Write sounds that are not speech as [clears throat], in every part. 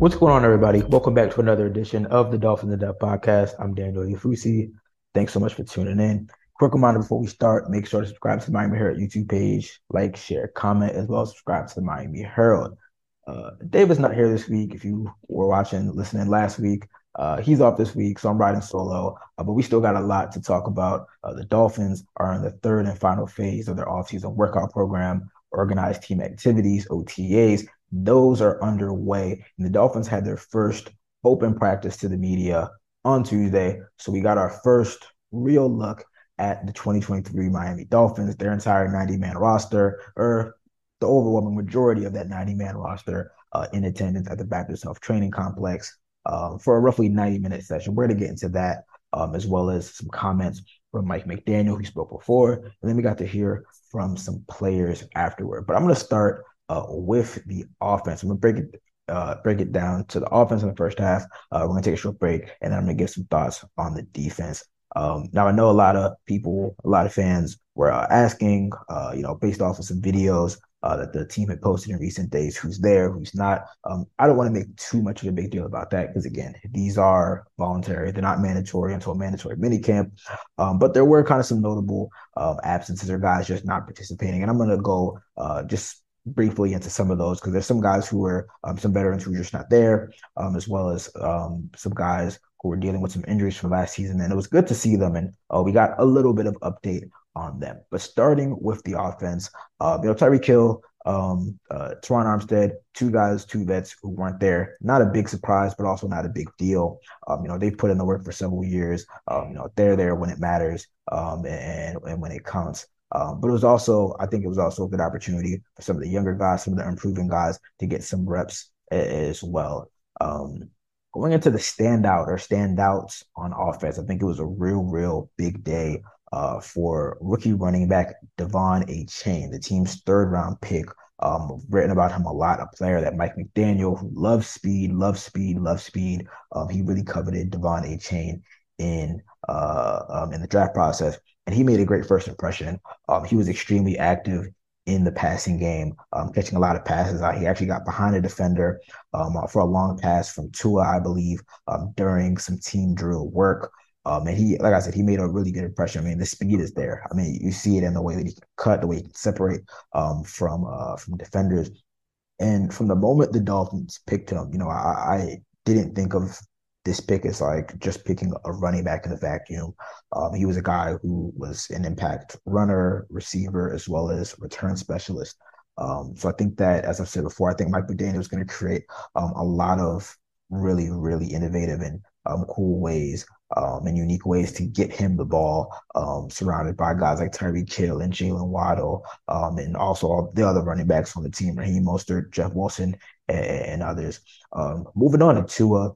What's going on, everybody? Welcome back to another edition of the Dolphins in Depth podcast. I'm Daniel Oyefusi. Thanks so much for tuning in. Quick reminder before we start, make sure to subscribe to the Miami Herald YouTube page, like, share, comment, as well as subscribe to the Miami Herald. Uh, Dave is not here this week. If you were watching, listening last week, uh, he's off this week, so I'm riding solo. Uh, but we still got a lot to talk about. Uh, the Dolphins are in the third and final phase of their offseason workout program, organized team activities, OTAs, those are underway. And the Dolphins had their first open practice to the media on Tuesday. So we got our first real look at the 2023 Miami Dolphins, their entire 90 man roster, or the overwhelming majority of that 90 man roster uh, in attendance at the Baptist Health Training Complex uh, for a roughly 90 minute session. We're going to get into that um, as well as some comments from Mike McDaniel, who spoke before. And then we got to hear from some players afterward. But I'm going to start uh, with the offense. I'm gonna break it uh, break it down to the offense in the first half. Uh, we're gonna take a short break, and then I'm gonna give some thoughts on the defense. Um, now I know a lot of people, a lot of fans were uh, asking, uh, you know, based off of some videos uh, that the team had posted in recent days, who's there, who's not. Um, I don't want to make too much of a big deal about that because again, these are voluntary; they're not mandatory until a mandatory minicamp. Um, but there were kind of some notable uh, absences or guys just not participating, and I'm gonna go uh, just briefly into some of those because there's some guys who were um, some veterans who were just not there, um, as well as um, some guys who were dealing with some injuries from last season. And it was good to see them, and uh, we got a little bit of update on them. But starting with the offense, uh, you know, Tyreek Hill, um, uh, Terron Armstead, two guys, two vets who weren't there. Not a big surprise, but also not a big deal. Um, you know, they've put in the work for several years. Um, you know, they're there when it matters um, and, and when it counts. Um, but it was also, I think it was also a good opportunity for some of the younger guys, some of the improving guys to get some reps as well. Um, going into the standout or standouts on offense, I think it was a real, real big day uh, for rookie running back De'Von Achane, the team's third round pick. Um, written about him a lot, a player that Mike McDaniel, who loves speed, loves speed, loves speed. Um, he really coveted De'Von Achane in uh, um, in the draft process and he made a great first impression. Um, he was extremely active in the passing game, um, catching a lot of passes out. He actually got behind a defender um, uh, for a long pass from Tua, I believe, um, during some team drill work. Um, and he, like I said, he made a really good impression. I mean, the speed is there. I mean, you see it in the way that he can cut, the way he can separate um, from uh, from defenders. And from the moment the Dolphins picked him, you know, I, I didn't think of this pick is like just picking a running back in the vacuum. Um, he was a guy who was an impact runner, receiver, as well as return specialist. Um, so I think that, as I've said before, I think Mike McDaniel is going to create um, a lot of really, really innovative and um, cool ways um, and unique ways to get him the ball, um, surrounded by guys like Tyreek Hill and Jaylen Waddle, and also all the other running backs on the team, Raheem Mostert, Jeff Wilson, and, and others. moving on to Tua.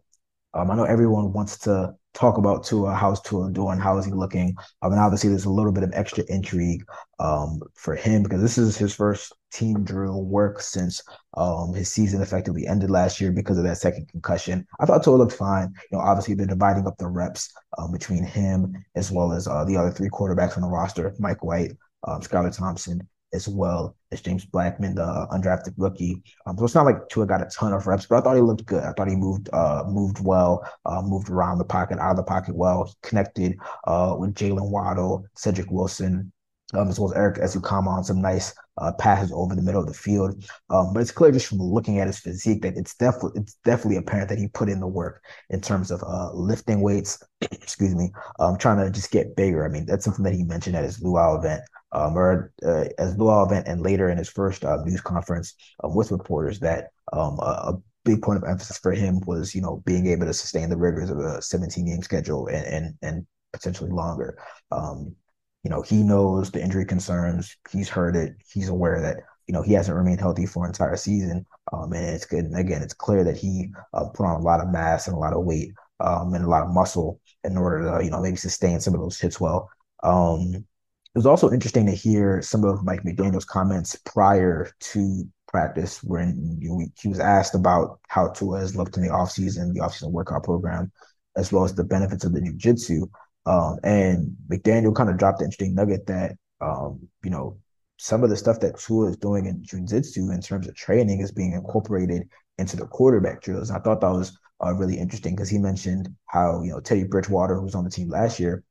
Um, I know everyone wants to talk about Tua, how's Tua doing, how is he looking? I mean, obviously, there's a little bit of extra intrigue um, for him because this is his first team drill work since um, his season effectively ended last year because of that second concussion. I thought Tua looked fine. You know, obviously, they're dividing up the reps um, between him as well as uh, the other three quarterbacks on the roster, Mike White, um, Skylar Thompson, as well as James Blackman, the undrafted rookie. Um, so it's not like Tua got a ton of reps, but I thought he looked good. I thought he moved uh, moved well, uh, moved around the pocket, out of the pocket well. He connected uh, with Jaylen Waddle, Cedric Wilson, um, as well as Erik Ezukanma on some nice uh, passes over the middle of the field. Um, but it's clear just from looking at his physique that it's definitely it's definitely apparent that he put in the work in terms of uh, lifting weights. [clears throat] excuse me, um, trying to just get bigger. I mean, that's something that he mentioned at his luau event um, or uh, luau event and later in his first uh, news conference uh, with reporters that um, a, a, big point of emphasis for him was you know being able to sustain the rigors of a 17 game schedule and and, and potentially longer. Um, you know, he knows the injury concerns. He's heard it. He's aware that you know he hasn't remained healthy for an entire season. Um, and it's good. And again, it's clear that he uh, put on a lot of mass and a lot of weight um, and a lot of muscle in order to you know maybe sustain some of those hits well. Um, it was also interesting to hear some of Mike McDaniel's comments prior to practice when you he was asked about how Tua has looked in the offseason, the offseason workout program, as well as the benefits of the jiu-jitsu. Um, and McDaniel kind of dropped the interesting nugget that, um, you know, some of the stuff that Tua is doing in jiu-jitsu in terms of training is being incorporated into the quarterback drills. And I thought that was uh, really interesting because he mentioned how, you know, Teddy Bridgewater, who was on the team last year,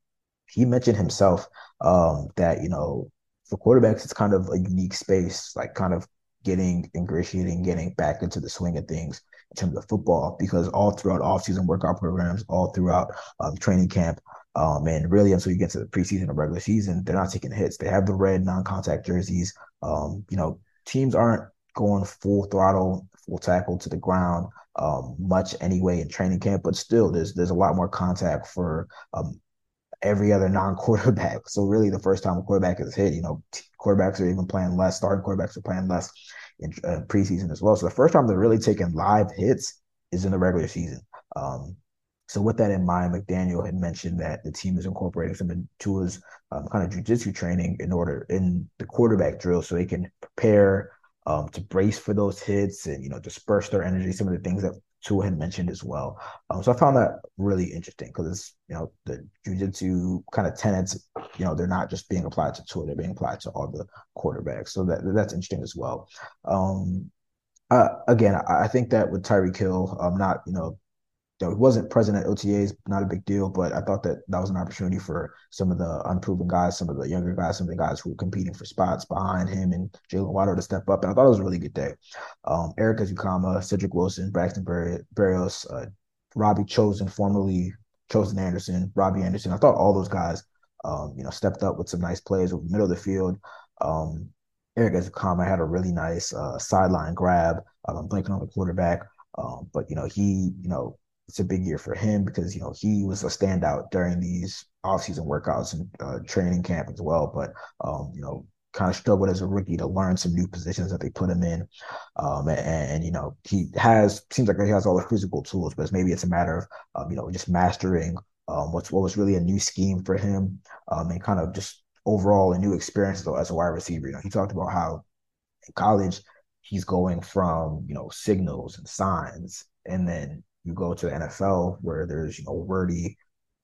he mentioned himself um, that, you know, for quarterbacks, it's kind of a unique space, like kind of getting ingratiating, getting back into the swing of things in terms of football, because all throughout off-season workout programs, all throughout um, training camp, um, and really until you get to the preseason or regular season, they're not taking hits. They have the red non-contact jerseys. Um, you know, teams aren't going full throttle, full tackle to the ground um, much anyway in training camp, but still, there's there's a lot more contact for um, every other non-quarterback. [laughs] So really, the first time a quarterback is hit, you know, quarterbacks are even playing less. Starting quarterbacks are playing less in uh, preseason as well. So the first time they're really taking live hits is in the regular season. Um, so with that in mind, McDaniel had mentioned that the team is incorporating some Tua's um, kind of jujitsu training in order in the quarterback drill, so they can prepare um, to brace for those hits and you know disperse their energy. Some of the things that Tua had mentioned as well. Um, so I found that really interesting because it's you know the jujitsu kind of tenets. You know they're not just being applied to Tua; they're being applied to all the quarterbacks. So that that's interesting as well. Um, uh, again, I, I, think that with Tyreek Hill, um, not you know you know, he wasn't present at OTAs, not a big deal, but I thought that that was an opportunity for some of the unproven guys, some of the younger guys, some of the guys who were competing for spots behind him and Jaylen Waddle to step up. And I thought it was a really good day. Um, Erik Ezukanma, Cedric Wilson, Braxton Berrios, uh, Robbie Chosen, formerly Chosen Anderson, Robbie Anderson. I thought all those guys, um, you know, stepped up with some nice plays over the middle of the field. Um, Erik Ezukanma had a really nice uh, sideline grab. Um, I'm blanking on the quarterback. Um, but you know he you know it's a big year for him because you know he was a standout during these offseason workouts and uh, training camp as well. But um, you know, kind of struggled as a rookie to learn some new positions that they put him in. Um, and, and, you know, he has seems like he has all the physical tools, but maybe it's a matter of um, you know just mastering um, what's what was really a new scheme for him um, and kind of just overall a new experience though as a wide receiver. You know, he talked about how in college he's going from you know signals and signs and then you go to the NFL where there's you know wordy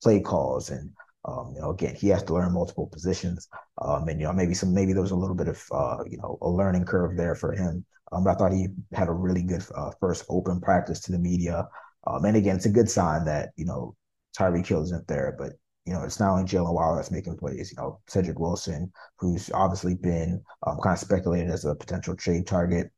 play calls and um, you know again he has to learn multiple positions um, and you know maybe some maybe there was a little bit of uh, you know a learning curve there for him. Um, but I thought he had a really good uh, first open practice to the media. Um, and again, it's a good sign that you know Tyreek Hill isn't there, but you know, it's not only Jaylen Waddle that's making plays. You know, Cedric Wilson, who's obviously been um, kind of speculated as a potential trade target,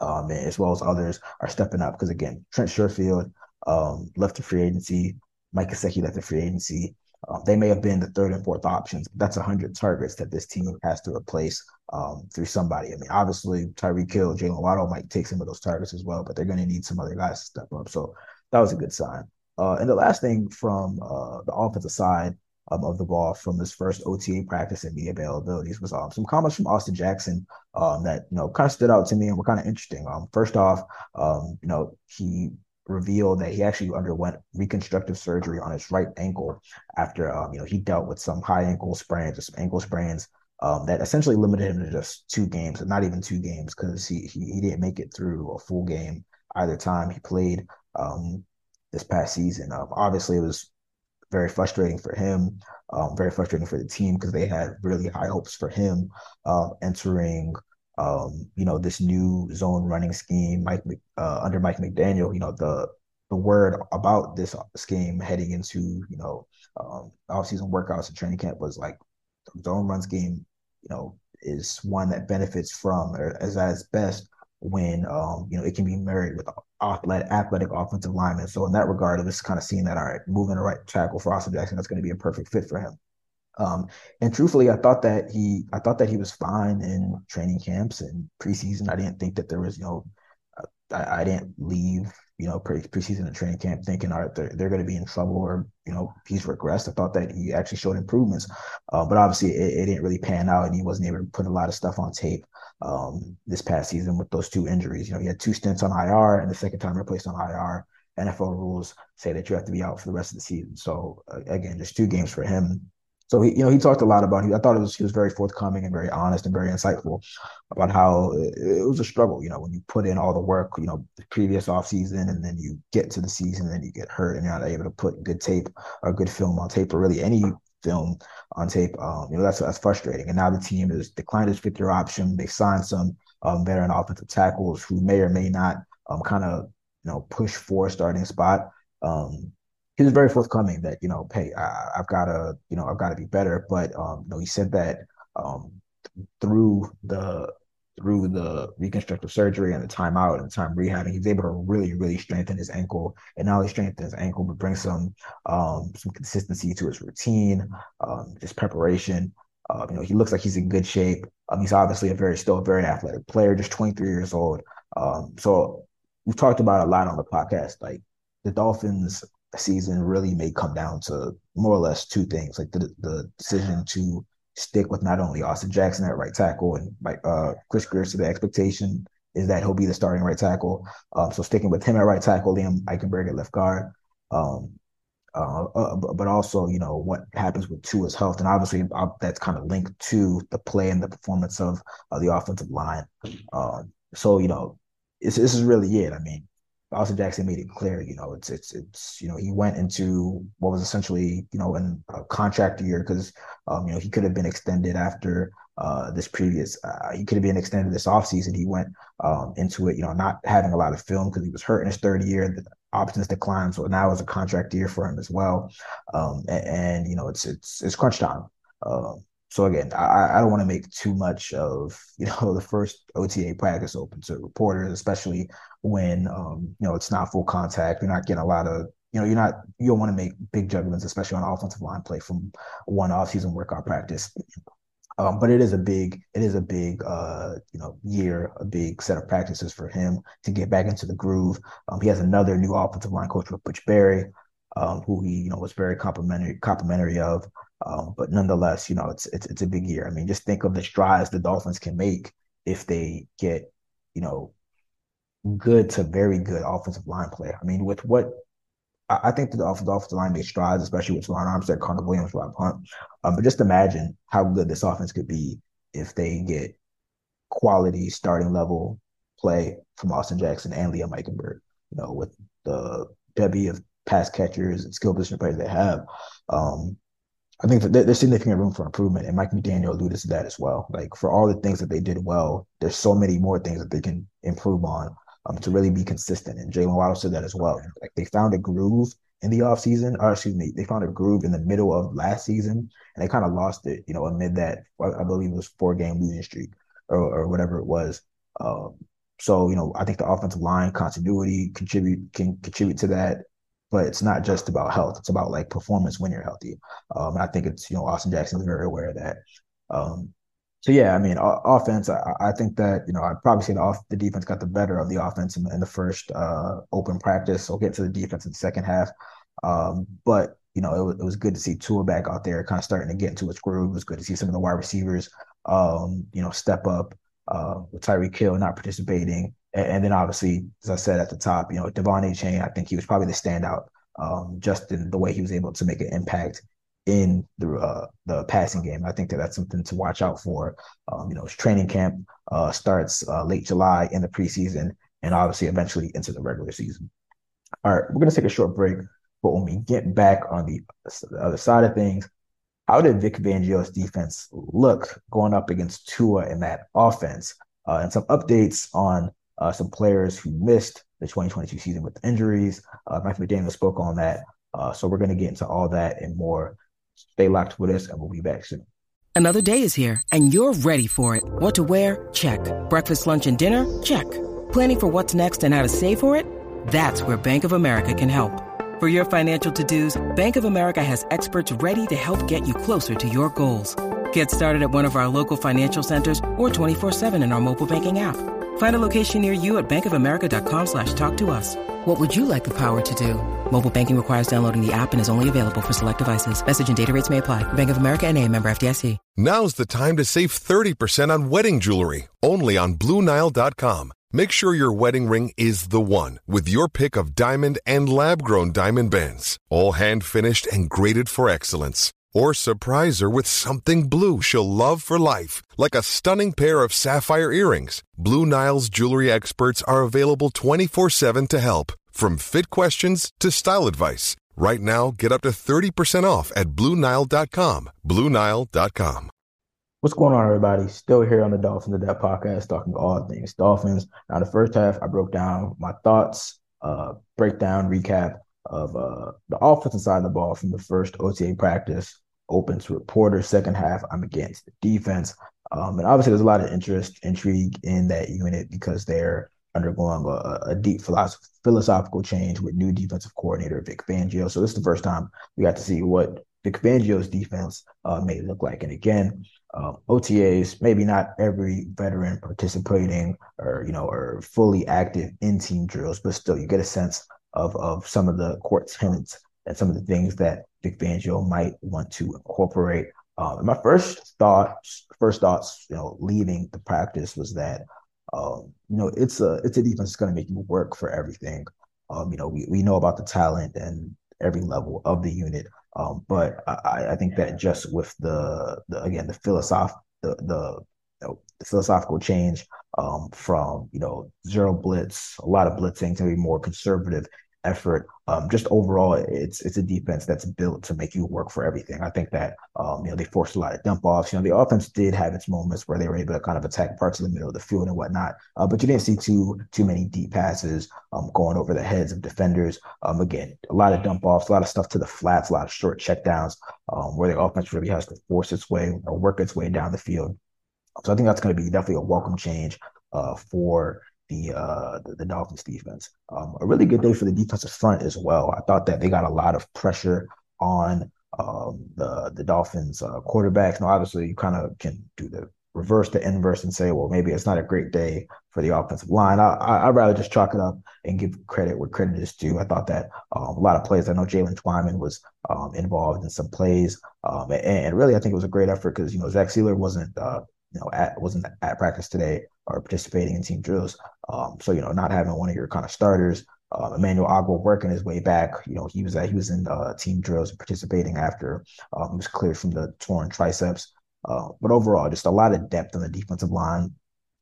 um, as well as others are stepping up. Because again, Trent Sherfield um, left the free agency. Mike Gesicki left the free agency. Um, they may have been the third and fourth options, but that's 100 targets that this team has to replace um, through somebody. I mean, obviously, Tyreek Hill, Jaylen Waddle might take some of those targets as well, but they're going to need some other guys to step up. So that was a good sign. Uh, and the last thing from uh, the offensive side um, of the ball from this first OTA practice and media availabilities was um, some comments from Austin Jackson um, that you know kind of stood out to me and were kind of interesting. Um, first off, um, you know he revealed that he actually underwent reconstructive surgery on his right ankle after um, you know he dealt with some high ankle sprains or some ankle sprains um, that essentially limited him to just two games, not even two games, because he, he, he didn't make it through a full game either time he played um, this past season. Um, obviously, it was very frustrating for him, um, very frustrating for the team because they had really high hopes for him uh, entering um, you know, this new zone running scheme, Mike uh, under Mike McDaniel, you know, the the word about this scheme heading into, you know, um, off-season workouts and training camp was like the zone run scheme, you know, is one that benefits from or is at its best when um, you know it can be married with athletic, athletic offensive lineman. So in that regard, it was kind of seeing that all right, moving the right tackle for Austin Jackson, that's going to be a perfect fit for him. Um, and truthfully, I thought that he, I thought that he was fine in training camps and preseason. I didn't think that there was, you know, I, I didn't leave, you know, pre- preseason and training camp thinking, all right, they're, they're going to be in trouble or, you know, he's regressed. I thought that he actually showed improvements. Uh, but obviously it, it, didn't really pan out and he wasn't able to put a lot of stuff on tape um, this past season with those two injuries. You know, he had two stints on IR and the second time replaced on IR. NFL rules say that you have to be out for the rest of the season. So uh, again, just two games for him. So he, you know, he talked a lot about. I thought it was he was very forthcoming and very honest and very insightful about how it, it was a struggle. You know, when you put in all the work, you know, the previous off season, and then you get to the season, and then you get hurt, and you're not able to put good tape or good film on tape, or really any film on tape. Um, you know, that's that's frustrating. And now the team has declined his fifth year option. They signed some um, veteran offensive tackles who may or may not um, kind of you know push for a starting spot. Um, he was very forthcoming that you know, hey, I, have got to you know I've got to be better. But um, you know, he said that um, through the through the reconstructive surgery and the timeout and the time rehabbing, he's able to really, really strengthen his ankle and not only strengthen his ankle, but bring some um, some consistency to his routine, um, his preparation. Uh, you know, he looks like he's in good shape. Um, he's obviously a very still a very athletic player, just 23 years old. Um, so we've talked about a lot on the podcast. Like the Dolphins season really may come down to more or less two things, like the the decision to stick with not only Austin Jackson at right tackle and like uh, Chris Grier. So the expectation is that he'll be the starting right tackle. Um, so sticking with him at right tackle, Liam Eichenberg at left guard. Um, uh, uh, but also, you know, what happens with Tua's health, and obviously uh, that's kind of linked to the play and the performance of the offensive line. Um, so, you know, this is really it. I mean, Austin Jackson made it clear, you know, it's it's it's you know he went into what was essentially you know in a contract year because um, you know he could have been extended after uh, this previous uh, he could have been extended this offseason. He went um, into it, you know, not having a lot of film because he was hurt in his third year. The options declined, so now it's a contract year for him as well. Um, and, and, you know, it's it's it's crunch time. So again, I, I don't want to make too much of [laughs] you know the first OTA practice open to reporters, especially when um, you know it's not full contact. You're not getting a lot of you know you're not you don't want to make big judgments, especially on offensive line play from one off-season workout practice. Um, but it is a big it is a big uh, you know year, a big set of practices for him to get back into the groove. Um, he has another new offensive line coach with Butch Barry, um, who he you know was very complimentary complimentary of. Um, but nonetheless, you know, it's it's it's a big year. I mean, just think of the strides the Dolphins can make if they get, you know, good to very good offensive line play. I mean, with what I, think the offensive, offensive line made strides, especially with Ron Armstead, Connor Williams, Rob Hunt. Um, but just imagine how good this offense could be if they get quality starting level play from Austin Jackson and Liam Eichenberg. You know, with the bevy of pass catchers and skill position players they have. Um, I think that there's significant room for improvement, and Mike McDaniel alluded to that as well. Like for all the things that they did well, there's so many more things that they can improve on um, to really be consistent. And Jaylen Waddle said that as well. Like they found a groove in the offseason, or excuse me, they found a groove in the middle of last season, and they kind of lost it, you know, amid that I believe it was four game losing streak or, or whatever it was. Um, so you know, I think the offensive line continuity contribute can contribute to that but it's not just about health. It's about like performance when you're healthy. Um, and I think it's, you know, Austin Jackson is very aware of that. Um, so yeah, I mean, offense. I, I, think that you know I'd probably say the off the defense got the better of the offense in, in the first uh, open practice. We'll get to the defense in the second half. Um, but you know, it was, it was good to see Tua back out there, kind of starting to get into its groove. It was good to see some of the wide receivers, um, you know, step up. Uh, with Tyreek Hill not participating, and, and, then obviously, as I said at the top, you know, De'Von Achane. I think he was probably the standout, um, just in the way he was able to make an impact in the uh, the passing game. I think that that's something to watch out for. Um, you know, his training camp uh, starts uh, late July in the preseason, and obviously eventually into the regular season. All right, we're gonna take a short break, but when we get back on the, the other side of things, how did Vic Fangio's defense look going up against Tua in that offense? Uh, and some updates on uh, some players who missed the 2022 season with injuries. Uh, McDaniel spoke on that. Uh, so we're going to get into all that and more. Stay locked with us, and we'll be back soon. Another day is here, and you're ready for it. What to wear? Check. Breakfast, lunch, and dinner? Check. Planning for what's next and how to save for it? That's where Bank of America can help. For your financial to-dos, Bank of America has experts ready to help get you closer to your goals. Get started at one of our local financial centers or 24-7 in our mobile banking app. Find a location near you at bankofamerica.com slash talk to us. What would you like the power to do? Mobile banking requires downloading the app and is only available for select devices. Message and data rates may apply. Bank of America and a member FDIC. Now's the time to save 30% on wedding jewelry, only on BlueNile.com. Make sure your wedding ring is the one with your pick of diamond and lab grown diamond bands, all hand finished and graded for excellence. Or surprise her with something blue she'll love for life, like a stunning pair of sapphire earrings. Blue Nile's jewelry experts are available 24 7 to help, from fit questions to style advice. Right now, get up to 30% off at BlueNile.com. BlueNile.com. What's going on, everybody? Still here on the Dolphins in Depth podcast, talking all things Dolphins. Now, the first half, I broke down my thoughts, uh, breakdown, recap of uh, the offensive side of the ball from the first OTA practice, open to reporters. Second half, I'm against the defense. Um, and obviously, there's a lot of interest, intrigue in that unit because they're undergoing a, a deep philosoph- philosophical change with new defensive coordinator Vic Fangio. So this is the first time we got to see what Vic Fangio's defense uh, may look like. And again, uh, OTAs, maybe not every veteran participating or you know or fully active in team drills, but still you get a sense of of some of the core tenets and some of the things that Vic Fangio might want to incorporate. Um, my first thoughts, first thoughts, you know, leaving the practice was that, um, you know, it's a it's a defense that's going to make you work for everything. Um, you know, we, we know about the talent and every level of the unit, um, but I, I think that just with the, the again the philosoph the the, you know, the philosophical change um, from you know zero blitz, a lot of blitzing to be more conservative effort. Um, just overall, it's it's a defense that's built to make you work for everything. I think that um, you know they forced a lot of dump offs. You know the offense did have its moments where they were able to kind of attack parts of the middle of the field and whatnot, uh, but you didn't see too too many deep passes um, going over the heads of defenders. Um, again, a lot of dump offs, a lot of stuff to the flats, a lot of short checkdowns um, where the offense really has to force its way or work its way down the field. So I think that's going to be definitely a welcome change uh, for the uh the, the Dolphins defense. Um, a really good day for the defensive front as well. I thought that they got a lot of pressure on um, the the Dolphins uh, quarterbacks. Now, obviously, you kind of can do the reverse the inverse and say, well, maybe it's not a great day for the offensive line. I, I would rather just chalk it up and give credit where credit is due. I thought that um, a lot of plays. I know Jaylen Twyman was um, involved in some plays, um, and, and, really, I think it was a great effort because you know Zach Sieler wasn't uh, you know at wasn't at practice today or participating in team drills. Um, so you know, not having one of your kind of starters, uh, Emmanuel Ogbah working his way back. You know, he was at, he was in uh, team drills and participating after um, he was cleared from the torn triceps. Uh, but overall, just a lot of depth on the defensive line.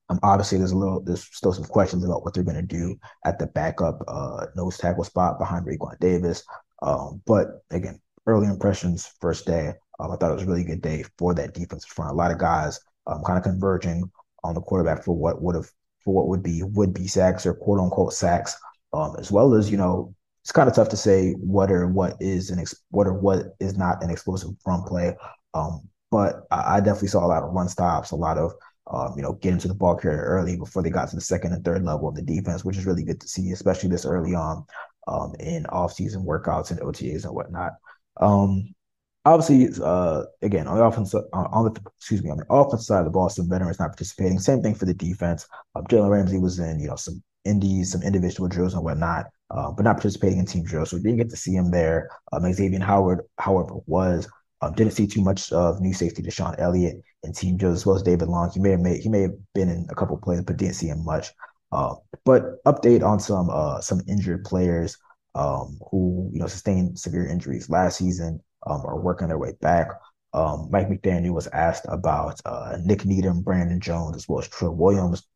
Um, obviously, there's a little, there's still some questions about what they're going to do at the backup uh, nose tackle spot behind Raekwon Davis. Um, but again, early impressions, first day. Um, I thought it was a really good day for that defensive front. A lot of guys um, kind of converging on the quarterback for what would have for what would be would be sacks or quote unquote sacks, um, as well as you know it's kind of tough to say what or what is an ex- what or what is not an explosive run play. Um, but I, I, definitely saw a lot of run stops, a lot of um, you know getting to the ball carrier early before they got to the second and third level of the defense, which is really good to see, especially this early on um, in off season workouts and OTAs and whatnot. Um, obviously, uh, again, on the offense, uh, on the excuse me, on the offense side of the ball, some veterans not participating. Same thing for the defense. Uh, Jalen Ramsey was in, you know, some indies, some individual drills and whatnot, uh, but not participating in team drills. So we didn't get to see him there. Um, Xavier Howard, however, was. Um, didn't see too much of new safety DeShon Elliott in team drills as well as David Long. He may have made, he may have been in a couple plays, but didn't see him much. Uh, but update on some uh, some injured players um, who you know sustained severe injuries last season um, are working their way back. Um, Mike McDaniel was asked about uh, Nik Needham, Brandon Jones, as well as Trill Williams.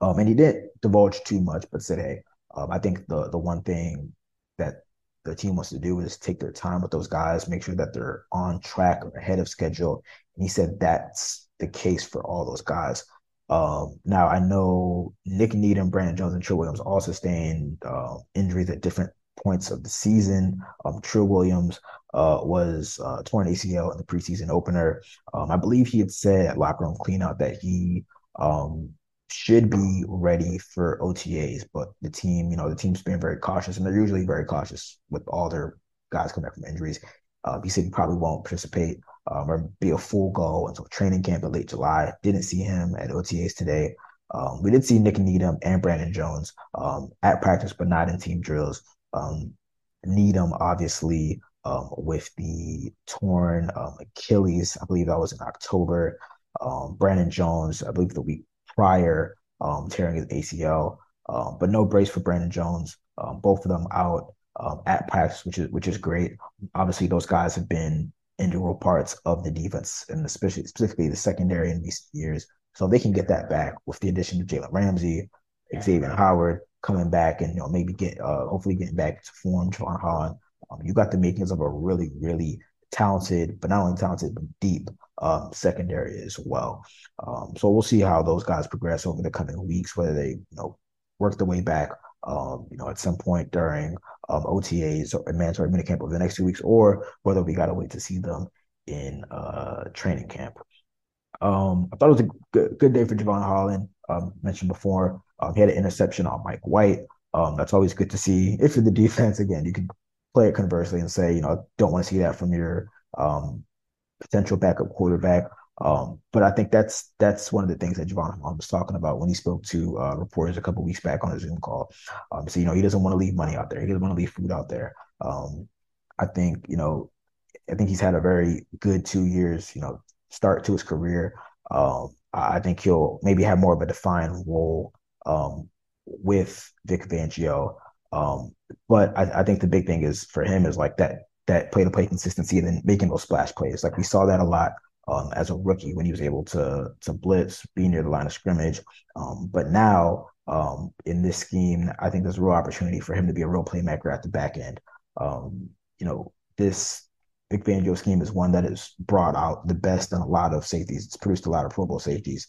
Um, and he didn't divulge too much, but said, hey, um, I think the the one thing that the team wants to do is take their time with those guys, make sure that they're on track or ahead of schedule. And he said that's the case for all those guys. Um, now I know Nik Needham, Brandon Jones, and Trill Williams all sustained uh, injuries at different points of the season. Um, Trill Williams uh, was uh, torn ACL in the preseason opener. Um, I believe he had said at locker room cleanout that he um, should be ready for OTAs, but the team, you know, the team's been very cautious, and they're usually very cautious with all their guys coming back from injuries. Uh, he said he probably won't participate um, or be a full go until training camp in late July. Didn't see him at OTAs today. Um, we did see Nik Needham and Brandon Jones um, at practice, but not in team drills. Um, Needham, obviously, um, with the torn um, Achilles, I believe that was in October. Um, Brandon Jones, I believe the week prior, um, tearing his ACL, um, but no brace for Brandon Jones. Um, both of them out at practice, which is which is great. Obviously, those guys have been integral parts of the defense, and especially specifically the secondary in recent years. So they can get that back with the addition of Jalen Ramsey, Xavier Howard coming back, and you know maybe get uh, hopefully getting back to form. Jevon Holland, um, you got the makings of a really really talented, but not only talented but deep um, secondary as well. Um, so we'll see how those guys progress over the coming weeks, whether they you know work their way back, um, you know, at some point during um, OTAs or mandatory minicamp over the next two weeks, or whether we got to wait to see them in uh, training camp. Um, I thought it was a good, good day for Jevon Holland. Um, mentioned before, um, he had an interception on Mike White. Um, that's always good to see. If you're the defense, again, you can play it conversely and say, you know, don't want to see that from your um, potential backup quarterback. Um, but I think that's that's one of the things that Jevon Holland was talking about when he spoke to uh, reporters a couple weeks back on a Zoom call. Um, so you know he doesn't want to leave money out there. He doesn't want to leave food out there. Um, I think you know, I think he's had a very good two years. You know, start to his career. Um, I think he'll maybe have more of a defined role um, with Vic Fangio. Um, but I, I, think the big thing is for him is like that that play to play consistency and then making those splash plays. Like we saw that a lot um, as a rookie when he was able to to blitz, be near the line of scrimmage. Um, but now um, in this scheme, I think there's a real opportunity for him to be a real playmaker at the back end. Um, you know, this Vic Fangio scheme is one that has brought out the best in a lot of safeties. It's produced a lot of Pro Bowl safeties.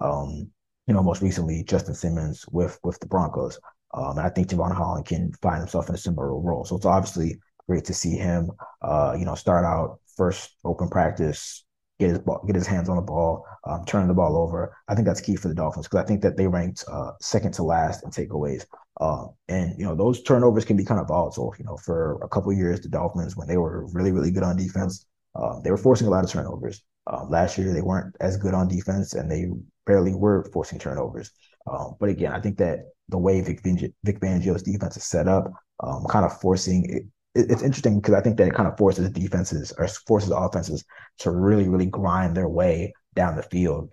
Um, you know, most recently Justin Simmons with with the Broncos. Um, and I think Jevon Holland can find himself in a similar role. So it's obviously great to see him, uh, you know, start out first open practice, get his ball, get his hands on the ball, um, turn the ball over. I think that's key for the Dolphins because I think that they ranked uh, second to last in takeaways. Um, and you know those turnovers can be kind of volatile. You know, for a couple years, the Dolphins when they were really really good on defense, uh, they were forcing a lot of turnovers. Um, last year they weren't as good on defense and they barely were forcing turnovers. Um, but again, I think that the way Vic, Vic Fangio's defense is set up, um, kind of forcing it's interesting because I think that it kind of forces defenses or forces offenses to really, really grind their way down the field,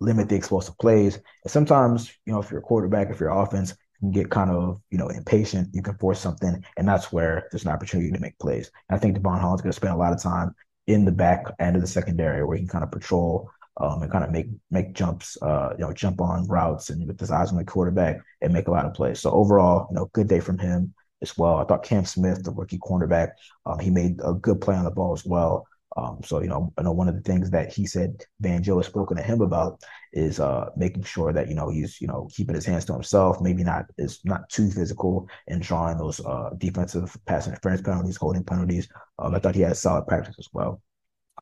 limit the explosive plays. And sometimes, you know, if you're a quarterback, if you're offense, you can get kind of, you know, impatient. You can force something, and that's where there's an opportunity to make plays. And I think Jevon Holland's going to spend a lot of time in the back end of the secondary where he can kind of patrol um, and kind of make make jumps, uh, you know, jump on routes and with his eyes on the quarterback and make a lot of plays. So overall, you know, good day from him as well. I thought Cam Smith, the rookie cornerback, um, he made a good play on the ball as well. Um, so you know, I know one of the things that he said Fangio has spoken to him about is uh, making sure that you know he's you know keeping his hands to himself, maybe not is not too physical and drawing those uh, defensive pass interference penalties, holding penalties. Um, I thought he had solid practice as well.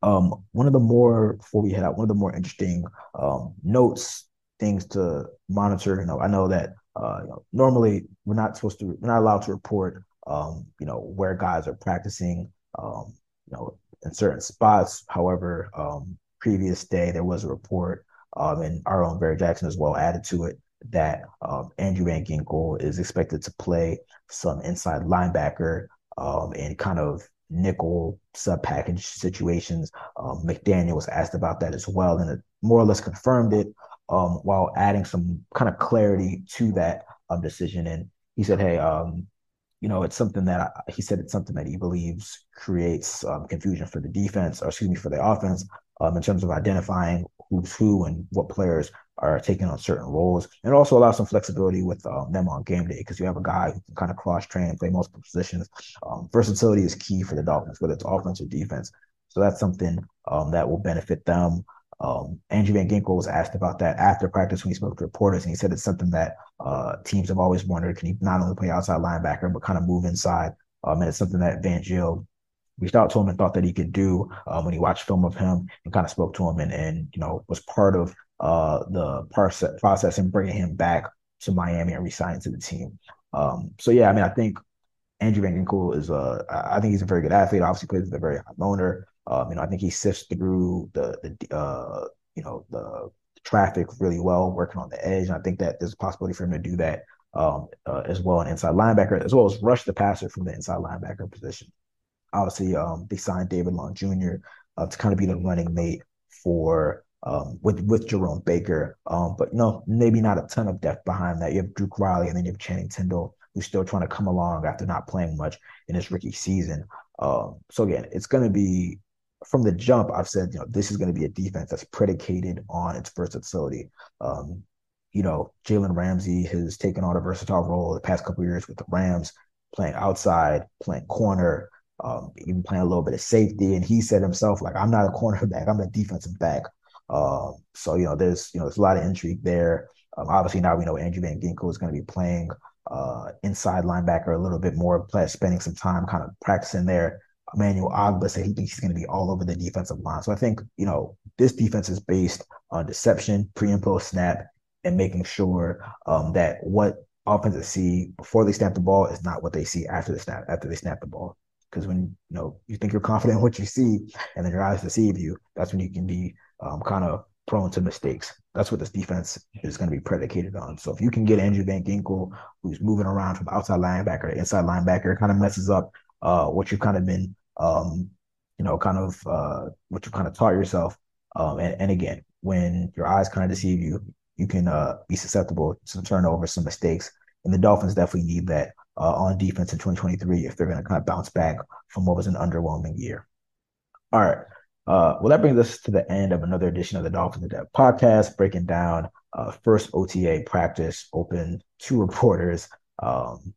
Um, one of the more before we head out, one of the more interesting um, notes, things to monitor. You know, I know that uh, you know, normally we're not supposed to, we're not allowed to report, um, you know, where guys are practicing, um, you know, in certain spots. However, um, previous day there was a report, um, and our own Barry Jackson as well added to it that um, Andrew Van Ginkel is expected to play some inside linebacker um, and kind of nickel sub package situations. Um, McDaniel was asked about that as well, and it more or less confirmed it um, while adding some kind of clarity to that um, decision. And he said, "Hey, um, you know, it's something that I, he said it's something that he believes creates um, confusion for the defense, or excuse me, for the offense, um, in terms of identifying who's who and what players are taking on certain roles, and also allow some flexibility with um, them on game day because you have a guy who can kind of cross train play multiple positions. Um, versatility is key for the Dolphins, whether it's offense or defense. So that's something um, that will benefit them. Um, Andrew Van Ginkel was asked about that after practice when he spoke to reporters, and he said it's something that uh, teams have always wondered: can he not only play outside linebacker but kind of move inside? Um, and it's something that Fangio reached out to him and thought that he could do um, when he watched film of him and kind of spoke to him and and you know was part of uh, the process process and bringing him back to Miami and resigning to the team. Um, so yeah, I mean, I think Andrew Van Ginkel is a, I think he's a very good athlete. Obviously, plays with a very high loner. Um, you know, I think he sifts through the the uh, you know the traffic really well, working on the edge. And I think that there's a possibility for him to do that um, uh, as well, an inside linebacker, as well as rush the passer from the inside linebacker position. Obviously, um, they signed David Long Jr. Uh, to kind of be the running mate for um, with with Jerome Baker. Um, but you know, maybe not a ton of depth behind that. You have Duke Riley and then you have Channing Tindall, who's still trying to come along after not playing much in his rookie season. Um, so again, it's going to be from the jump. I've said, you know, this is going to be a defense that's predicated on its versatility. Um, you know, Jalen Ramsey has taken on a versatile role the past couple years with the Rams, playing outside, playing corner, um, even playing a little bit of safety. And he said himself, like, I'm not a [laughs] cornerback, I'm a defensive back. Um, so you know, there's you know, there's a lot of intrigue there. Um, obviously, now we know Andrew Van Ginkel is going to be playing uh, inside linebacker a little bit more, spending some time kind of practicing there. Emmanuel Ogbah said he thinks he's going to be all over the defensive line. So I think you know this defense is based on deception, pre and post snap, and making sure um, that what offenses see before they snap the ball is not what they see after the snap after they snap the ball. Because when you know you think you're confident in what you see, and then your eyes deceive you, that's when you can be um, kind of prone to mistakes. That's what this defense is going to be predicated on. So if you can get Andrew Van Ginkel, who's moving around from outside linebacker to inside linebacker, kind of messes up uh, what you've kind of been, um, you know, kind of uh, what you kind of taught yourself. Um, and, and, again, when your eyes kind of deceive you, you can uh, be susceptible to some turnovers, some mistakes. And the Dolphins definitely need that uh, on defense in 2023 if they're going to kind of bounce back from what was an underwhelming year. All right. Uh, well, that brings us to the end of another edition of the Dolphins in Depth podcast, breaking down uh, first OTA practice open to reporters, um,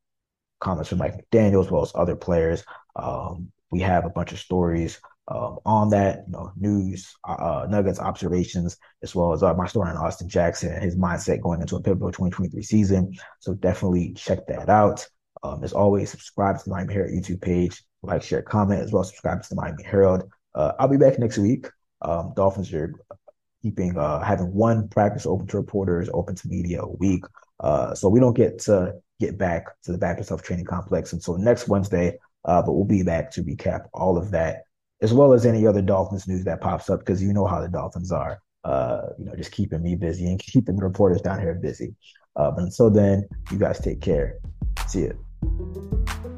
comments from Mike McDaniel as well as other players. Um, we have a bunch of stories um, on that, you know, news, uh, nuggets, observations, as well as uh, my story on Austin Jackson and his mindset going into a pivotal 2023 season. So definitely check that out. Um, as always, subscribe to the Miami Herald YouTube page, like, share, comment, as well subscribe to the Miami Herald. Uh, I'll be back next week. Um, Dolphins are keeping uh, having one practice open to reporters, open to media a week. Uh, so we don't get to get back to the Baptist Health Training Complex until next Wednesday. Uh, but we'll be back to recap all of that, as well as any other Dolphins news that pops up, because you know how the Dolphins are. Uh, you know, just keeping me busy and keeping the reporters down here busy. Uh, but until then, you guys take care. See you.